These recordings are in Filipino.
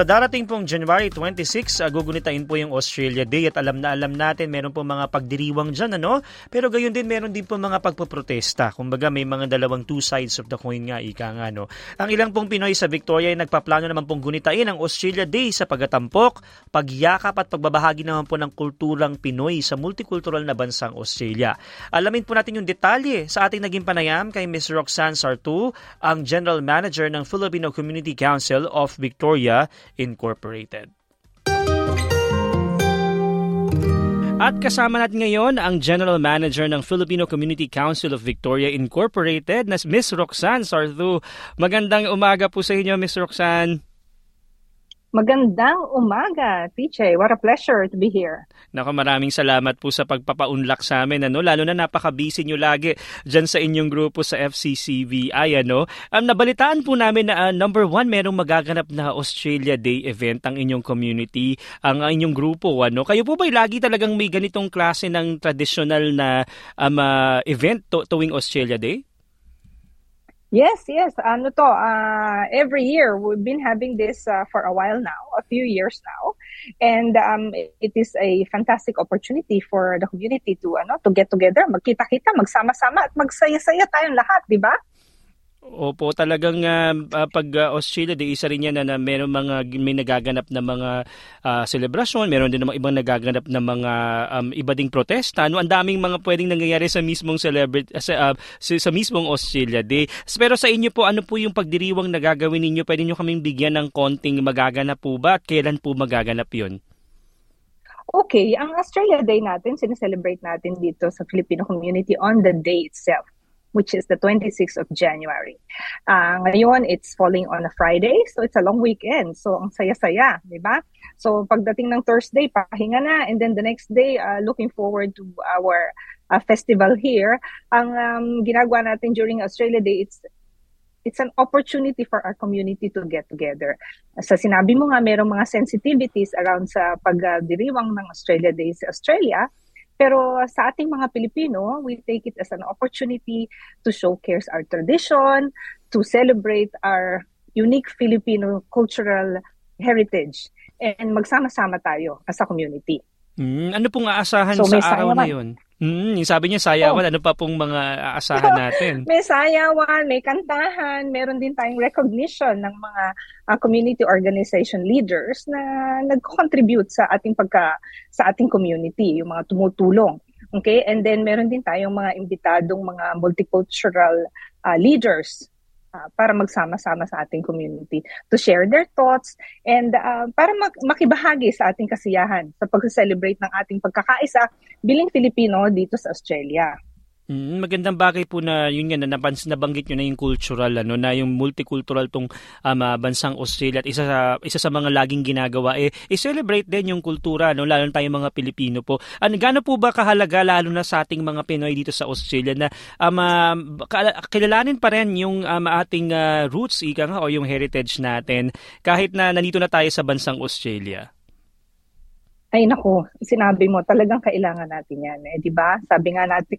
Sa darating pong January 26, uh, po yung Australia Day at alam na alam natin meron po mga pagdiriwang dyan, ano? Pero gayon din meron din po mga pagpoprotesta. Kumbaga may mga dalawang two sides of the coin nga, ika nga, no? Ang ilang pong Pinoy sa Victoria ay nagpaplano naman pong gunitain ang Australia Day sa pagatampok, pagyakap at pagbabahagi naman po ng kulturang Pinoy sa multicultural na bansang Australia. Alamin po natin yung detalye sa ating naging panayam kay Ms. Roxanne Sartu, ang General Manager ng Filipino Community Council of Victoria Incorporated. At kasama natin ngayon ang General Manager ng Filipino Community Council of Victoria Incorporated na Ms. Roxanne Sarthu. Magandang umaga po sa inyo, Ms. Roxanne. Magandang umaga, TJ. What a pleasure to be here. Nako, maraming salamat po sa pagpapaunlak sa amin. Ano? Lalo na napaka-busy nyo lagi dyan sa inyong grupo sa FCCVI. Ano? Um, nabalitaan po namin na uh, number one, merong magaganap na Australia Day event ang inyong community, ang inyong grupo. Ano? Kayo po ba lagi talagang may ganitong klase ng traditional na um, uh, event to- tuwing Australia Day? Yes, yes. Ano to, uh, every year we've been having this uh, for a while now, a few years now. And um, it is a fantastic opportunity for the community to ano to get together, magkita-kita, magsama-sama at magsaya-saya tayong lahat, di ba? Opo, talagang uh, pag uh, Australia, di isa rin yan na, na meron mga may nagaganap na mga uh, selebrasyon, meron din mga ibang nagaganap na mga um, iba ding protesta. No, ang daming mga pwedeng nangyayari sa mismong celebrity sa, uh, sa, sa mismong Australia Day. Pero sa inyo po, ano po yung pagdiriwang na gagawin ninyo? Pwede niyo kaming bigyan ng konting magaganap po ba at kailan po magaganap 'yon? Okay, ang Australia Day natin, sineselebrate natin dito sa Filipino community on the day itself which is the 26th of January. Uh, ngayon, it's falling on a Friday, so it's a long weekend. So, ang saya-saya, di ba? So, pagdating ng Thursday, pahinga na, and then the next day, uh, looking forward to our uh, festival here. Ang um, ginagawa natin during Australia Day, it's it's an opportunity for our community to get together. Sa sinabi mo nga, merong mga sensitivities around sa pagdiriwang ng Australia Day sa Australia, pero sa ating mga Pilipino, we take it as an opportunity to showcase our tradition, to celebrate our unique Filipino cultural heritage, and magsama-sama tayo as a community. Mm, ano pong aasahan so, sa araw na yun? Mm, sabi niya sayawan, oh. ano pa pong mga aasahan natin? may sayawan, may kantahan, meron din tayong recognition ng mga uh, community organization leaders na nag-contribute sa ating pagka sa ating community, yung mga tumutulong. Okay? And then meron din tayong mga imbitadong mga multicultural uh, leaders uh, para magsama-sama sa ating community to share their thoughts and uh, para mak- makibahagi sa ating kasiyahan sa pag-celebrate ng ating pagkakaisa bilang Filipino dito sa Australia. Mm, magandang bagay po na yun nga na napans nabanggit niyo na yung cultural ano na yung multicultural tong um, bansang Australia at isa sa isa sa mga laging ginagawa eh i-celebrate din yung kultura no lalo na tayong mga Pilipino po. Ano gaano po ba kahalaga lalo na sa ating mga Pinoy dito sa Australia na um, uh, kilalanin pa rin yung um, ating uh, roots ika nga o yung heritage natin kahit na nandito na tayo sa bansang Australia? Ay nako, sinabi mo talagang kailangan natin 'yan eh, 'di ba? Sabi nga natin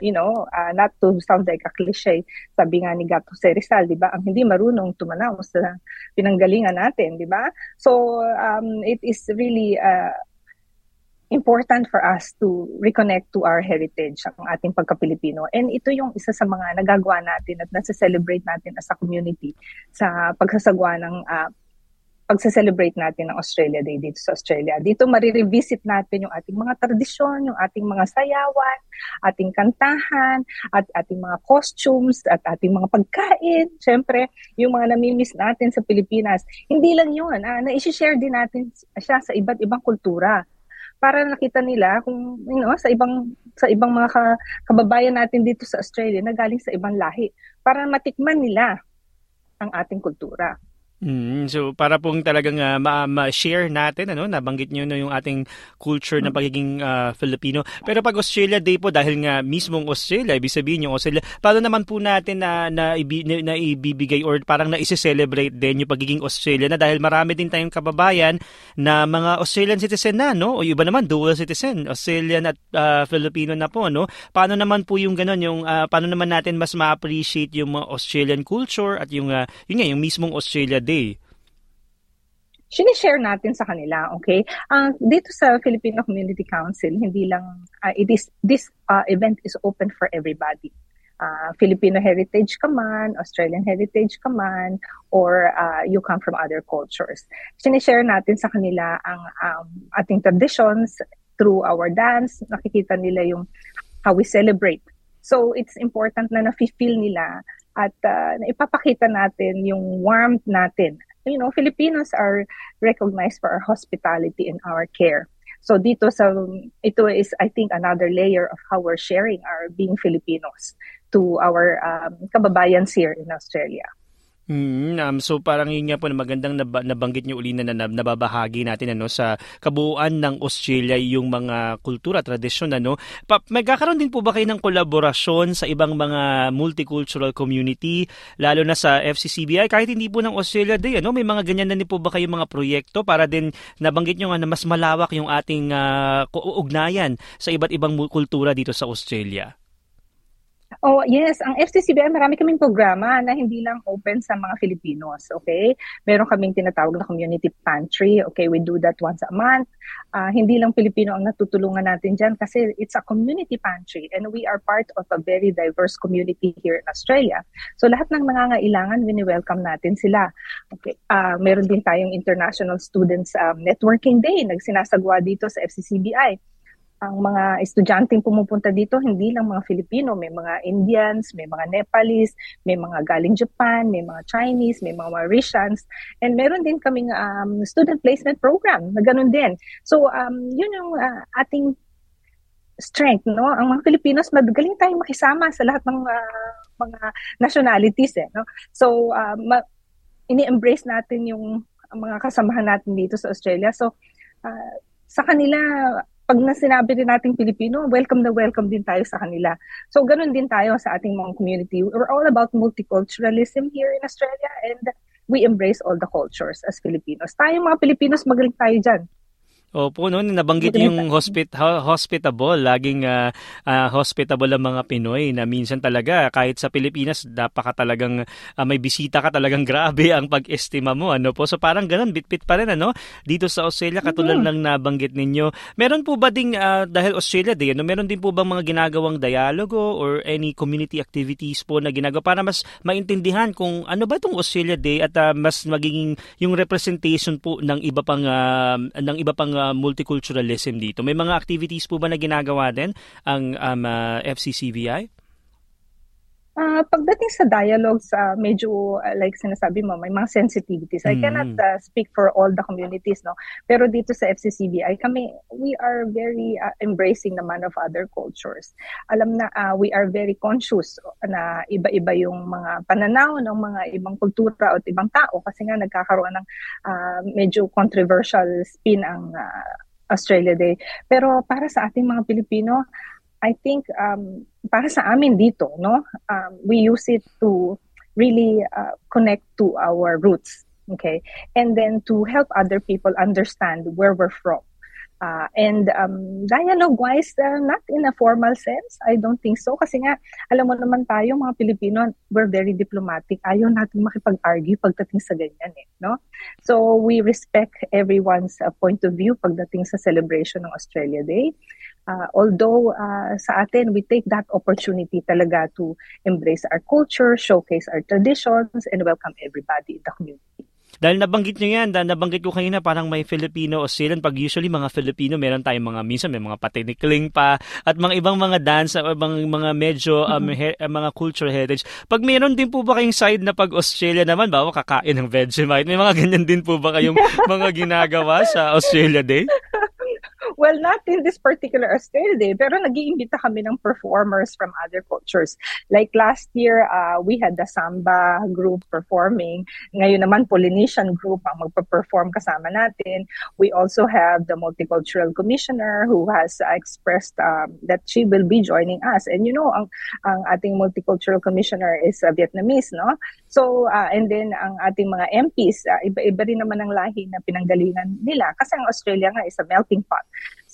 you know, uh, not to sound like a cliche, sabi nga ni Gato Serizal, 'di ba? Ang hindi marunong tumanaw sa pinanggalingan natin, 'di ba? So um it is really uh, important for us to reconnect to our heritage, ang ating pagka-Pilipino. And ito yung isa sa mga nagagawa natin at nasa-celebrate natin as a community sa pagsasagwa ng uh, pagse-celebrate natin ng Australia Day dito sa Australia. Dito marirevisit natin yung ating mga tradisyon, yung ating mga sayawan, ating kantahan, at ating mga costumes, at ating mga pagkain. Siyempre, yung mga namimiss natin sa Pilipinas. Hindi lang yun, ah, na-share din natin siya sa iba't ibang kultura para nakita nila kung you know, sa ibang sa ibang mga ka, kababayan natin dito sa Australia na galing sa ibang lahi para matikman nila ang ating kultura. Mm, so para pong talagang uh, ma-share natin ano nabanggit niyo no yung ating culture na pagiging uh, Filipino. Pero pag Australia Day po dahil nga mismong Australia, ibig sabihin yung Australia, paano naman po natin na na, ibi, na, na ibibigay or parang na i-celebrate din yung pagiging Australia na dahil marami din tayong kababayan na mga Australian citizen na no o iba naman dual citizen, Australian at uh, Filipino na po no. Paano naman po yung ganun yung uh, paano naman natin mas ma-appreciate yung mga Australian culture at yung uh, yun nga yung mismong Australia Day? Sinishare natin sa kanila, okay? Uh, dito sa Filipino Community Council, hindi lang, uh, it is, this uh, event is open for everybody. Uh, Filipino heritage ka man, Australian heritage ka man, or uh, you come from other cultures. Sinishare natin sa kanila ang um, ating traditions through our dance. Nakikita nila yung how we celebrate. So it's important na na-feel nila at uh, ipapakita natin yung warmth natin. You know, Filipinos are recognized for our hospitality and our care. So dito sa ito is I think another layer of how we're sharing our being Filipinos to our um, kababayans here in Australia. Mm, um, so parang yun nga po na magandang nab- nabanggit niyo uli na, na nababahagi natin ano sa kabuuan ng Australia yung mga kultura, tradisyon ano. Pa- magkakaroon din po ba kayo ng kolaborasyon sa ibang mga multicultural community lalo na sa FCCBI kahit hindi po ng Australia Day ano, may mga ganyan na din po ba kayo mga proyekto para din nabanggit niyo nga na mas malawak yung ating uh, ugnayan sa iba't ibang kultura dito sa Australia? Oh, yes. Ang FCCBI, marami kaming programa na hindi lang open sa mga Filipinos, okay? Meron kaming tinatawag na community pantry, okay? We do that once a month. Uh, hindi lang Filipino ang natutulungan natin dyan kasi it's a community pantry and we are part of a very diverse community here in Australia. So lahat ng nangangailangan, wini-welcome natin sila. Okay. Uh, meron din tayong International Students um, Networking Day, nagsinasagwa dito sa FCCBI ang mga estudyanteng pumupunta dito, hindi lang mga Filipino, may mga Indians, may mga Nepalese, may mga galing Japan, may mga Chinese, may mga Mauritians, and meron din kaming um, student placement program na ganun din. So, um, yun yung uh, ating strength, no? Ang mga Filipinos, magaling tayong makisama sa lahat ng uh, mga nationalities, eh, no? So, uh, ma- ini-embrace natin yung mga kasamahan natin dito sa Australia. So, uh, sa kanila, pag na sinabi din nating Pilipino, welcome na welcome din tayo sa kanila. So, ganun din tayo sa ating mga community. We're all about multiculturalism here in Australia and we embrace all the cultures as Filipinos. Tayo mga Pilipinos, magaling tayo dyan. Opo, no, nabanggit yung hospit hospitable, laging uh, uh, hospitable ang mga Pinoy na minsan talaga kahit sa Pilipinas napaka talagang uh, may bisita ka talagang grabe ang pag-estima mo ano po. So parang ganun bitbit pa rin ano dito sa Australia katulad mm-hmm. ng nabanggit ninyo. Meron po ba ding uh, dahil Australia Day, ano, meron din po bang mga ginagawang dialogo or any community activities po na ginagawa para mas maintindihan kung ano ba itong Australia Day at uh, mas magiging yung representation po ng iba pang uh, ng iba pang uh, multiculturalism dito? May mga activities po ba na ginagawa din ang um, uh, FCCVI? Uh, pagdating sa dialogues, uh, medyo uh, like sinasabi mo, may mga sensitivities. I mm. cannot uh, speak for all the communities, no? Pero dito sa FCCBI, kami, we are very uh, embracing naman of other cultures. Alam na, uh, we are very conscious na iba-iba yung mga pananaw ng mga ibang kultura o ibang tao kasi nga nagkakaroon ng uh, medyo controversial spin ang uh, Australia Day. Pero para sa ating mga Pilipino, I think um, para sa amin dito, no, um, we use it to really uh, connect to our roots, okay, and then to help other people understand where we're from. Uh, and um, dialogue-wise, uh, not in a formal sense, I don't think so. Kasi nga, alam mo naman tayo, mga Pilipino, we're very diplomatic. Ayaw natin makipag-argue pagdating sa ganyan eh. No? So, we respect everyone's uh, point of view pagdating sa celebration ng Australia Day. Uh, although uh, sa atin, we take that opportunity talaga to embrace our culture, showcase our traditions, and welcome everybody in the community. Dahil nabanggit nyo yan, dahil nabanggit ko kanina parang may Filipino Australian. Pag usually mga Filipino, meron tayong mga, minsan may mga patinikling pa at mga ibang mga dance, ibang mga medyo um, he, mga cultural heritage. Pag meron din po ba kayong side na pag Australia naman, bawa kakain ng Vegemite, may mga ganyan din po ba kayong mga ginagawa sa Australia Day? Well, not in this particular Australia Day, pero nag-iimbita kami ng performers from other cultures. Like last year, uh, we had the Samba group performing. Ngayon naman, Polynesian group ang magpa-perform kasama natin. We also have the Multicultural Commissioner who has uh, expressed um, that she will be joining us. And you know, ang, ang ating Multicultural Commissioner is uh, Vietnamese, no? So, uh, and then ang ating mga MPs, uh, iba-iba rin naman ang lahi na pinanggalingan nila. Kasi ang Australia nga is a melting pot.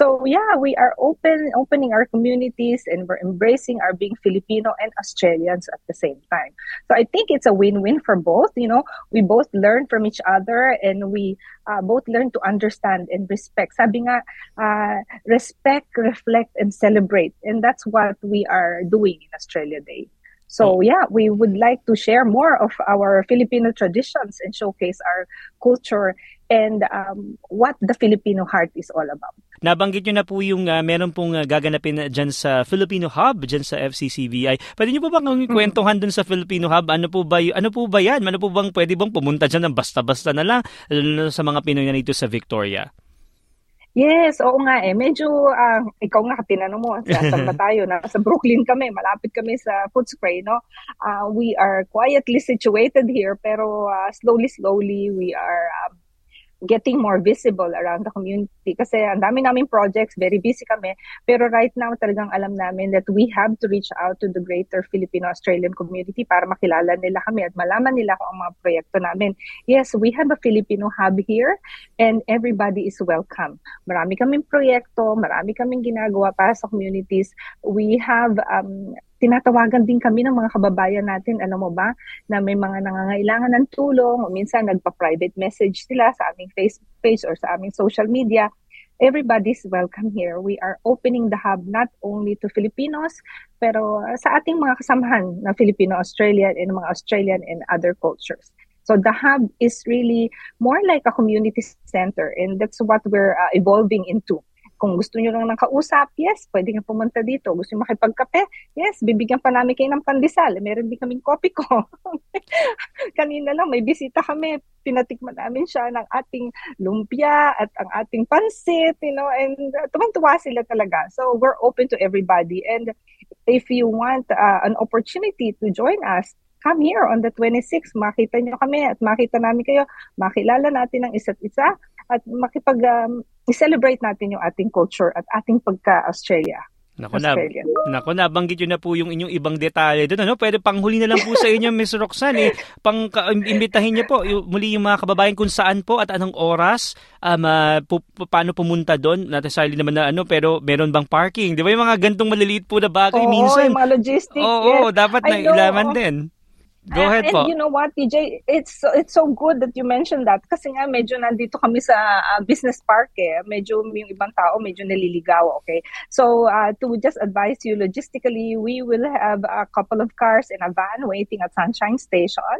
So yeah, we are open, opening our communities and we're embracing our being Filipino and Australians at the same time. So I think it's a win-win for both. You know, we both learn from each other and we uh, both learn to understand and respect. Sabi nga, uh, respect, reflect, and celebrate. And that's what we are doing in Australia Day. So yeah, we would like to share more of our Filipino traditions and showcase our culture and um, what the Filipino heart is all about. Nabanggit nyo na po yung uh, meron pong uh, gaganapin dyan sa Filipino Hub, dyan sa FCCBI. Pwede nyo po bang mm-hmm. kwentuhan dun sa Filipino Hub? Ano po ba, y- ano po ba yan? Ano po bang pwede bang pumunta dyan ng basta-basta na lang sa mga Pinoy na dito sa Victoria? Yes, oo nga eh. Medyo, uh, ikaw nga, tinanong mo, saan ba tayo? Nasa Brooklyn kami, malapit kami sa Footscray, no? Uh, we are quietly situated here, pero uh, slowly, slowly, we are um, getting more visible around the community. Kasi ang dami namin projects, very busy kami. Pero right now, talagang alam namin that we have to reach out to the greater Filipino-Australian community para makilala nila kami at malaman nila kung ang mga proyekto namin. Yes, we have a Filipino hub here and everybody is welcome. Marami kaming proyekto, marami kaming ginagawa para sa communities. We have um, tinatawagan din kami ng mga kababayan natin, alam mo ba, na may mga nangangailangan ng tulong, o minsan nagpa-private message sila sa aming Facebook page or sa aming social media. Everybody's welcome here. We are opening the hub not only to Filipinos, pero sa ating mga kasamahan na Filipino-Australian and mga Australian and other cultures. So the hub is really more like a community center and that's what we're uh, evolving into. Kung gusto nyo lang ng yes, pwede nga pumunta dito. Gusto nyo makipagkape, yes, bibigyan pa namin kayo ng pandesal. Meron din kaming kopi ko. Kanina lang, may bisita kami. Pinatikman namin siya ng ating lumpia at ang ating pansit, you know, and uh, tuwang-tuwa sila talaga. So, we're open to everybody. And if you want uh, an opportunity to join us, come here on the 26th. Makita nyo kami at makita namin kayo. Makilala natin ang isa't isa at makipag um, i-celebrate natin yung ating culture at ating pagka-Australia. Nako na, nako na, banggit yun na po yung inyong ibang detalye doon. Ano? Pwede panghuli na lang po sa inyo, Miss Roxanne. Eh. Pang, imbitahin niyo po yung, muli yung mga kababayan kung saan po at anong oras, um, uh, pu, paano pumunta doon. Necessarily naman na ano, pero meron bang parking? Di ba yung mga gantong maliliit po na bagay Oo, minsan? Oo, yung mga logistics. Oo, yes. dapat na ilaman din. Go ahead and, po. And you know what, TJ, it's it's so good that you mentioned that kasi nga medyo nandito kami sa uh, business park eh. Medyo yung ibang tao medyo naliligaw, okay? So uh, to just advise you logistically, we will have a couple of cars in a van waiting at Sunshine Station.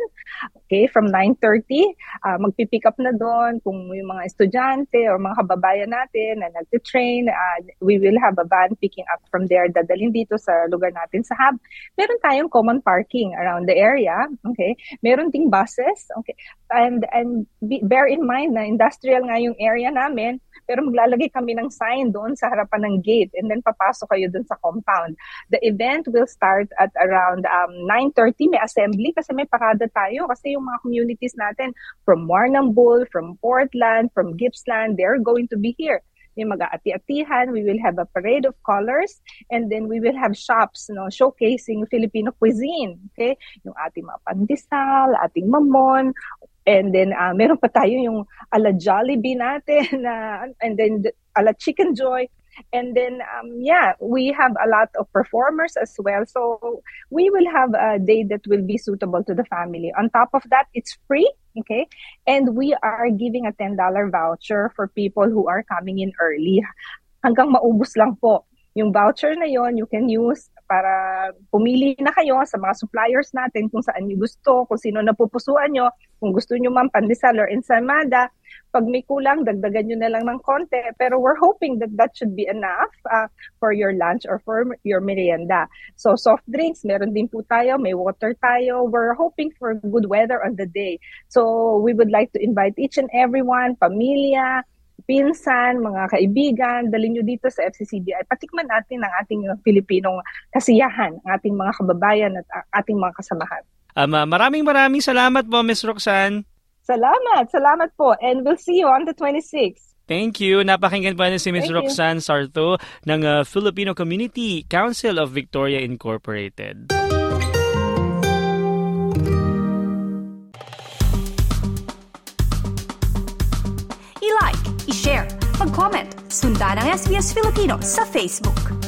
Okay, from 9:30, uh, magpi-pick up na doon kung yung mga estudyante or mga kababayan natin na nagte-train, uh, we will have a van picking up from there dadalhin dito sa lugar natin sa hub. Meron tayong common parking around the area area, okay? Meron ding buses, okay? And and be, bear in mind na industrial nga yung area namin, pero maglalagay kami ng sign doon sa harapan ng gate and then papasok kayo doon sa compound. The event will start at around um, 9.30. May assembly kasi may parada tayo kasi yung mga communities natin from Warrnambool, from Portland, from Gippsland, they're going to be here may mag-aati-atihan, we will have a parade of colors, and then we will have shops no, showcasing Filipino cuisine. Okay? Yung ating mga pandesal, ating mamon, and then uh, meron pa tayo yung ala Jollibee natin, uh, and then ala Chicken Joy. And then, um, yeah, we have a lot of performers as well. So we will have a day that will be suitable to the family. On top of that, it's free. Okay. And we are giving a $10 voucher for people who are coming in early. Hanggang maubos lang po. Yung voucher na yon you can use para pumili na kayo sa mga suppliers natin kung saan nyo gusto, kung sino napupusuan nyo, kung gusto nyo man pandesal or ensaymada, pag may kulang, dagdagan nyo na lang ng konti. Pero we're hoping that that should be enough uh, for your lunch or for your merienda. So soft drinks, meron din po tayo, may water tayo. We're hoping for good weather on the day. So we would like to invite each and everyone, pamilya, pinsan, mga kaibigan, dalhin nyo dito sa FCCBI. Patikman natin ang ating Pilipinong kasiyahan, ang ating mga kababayan at ating mga kasamahan. Um, maraming maraming salamat po, Ms. Roxanne. Salamat, salamat po. And we'll see you on the 26th. Thank you. Napakinggan po na si Ms. Roxanne Sarto ng uh, Filipino Community Council of Victoria Incorporated. I-like, i-share, mag-comment, sundan ang SBS Filipino sa Facebook.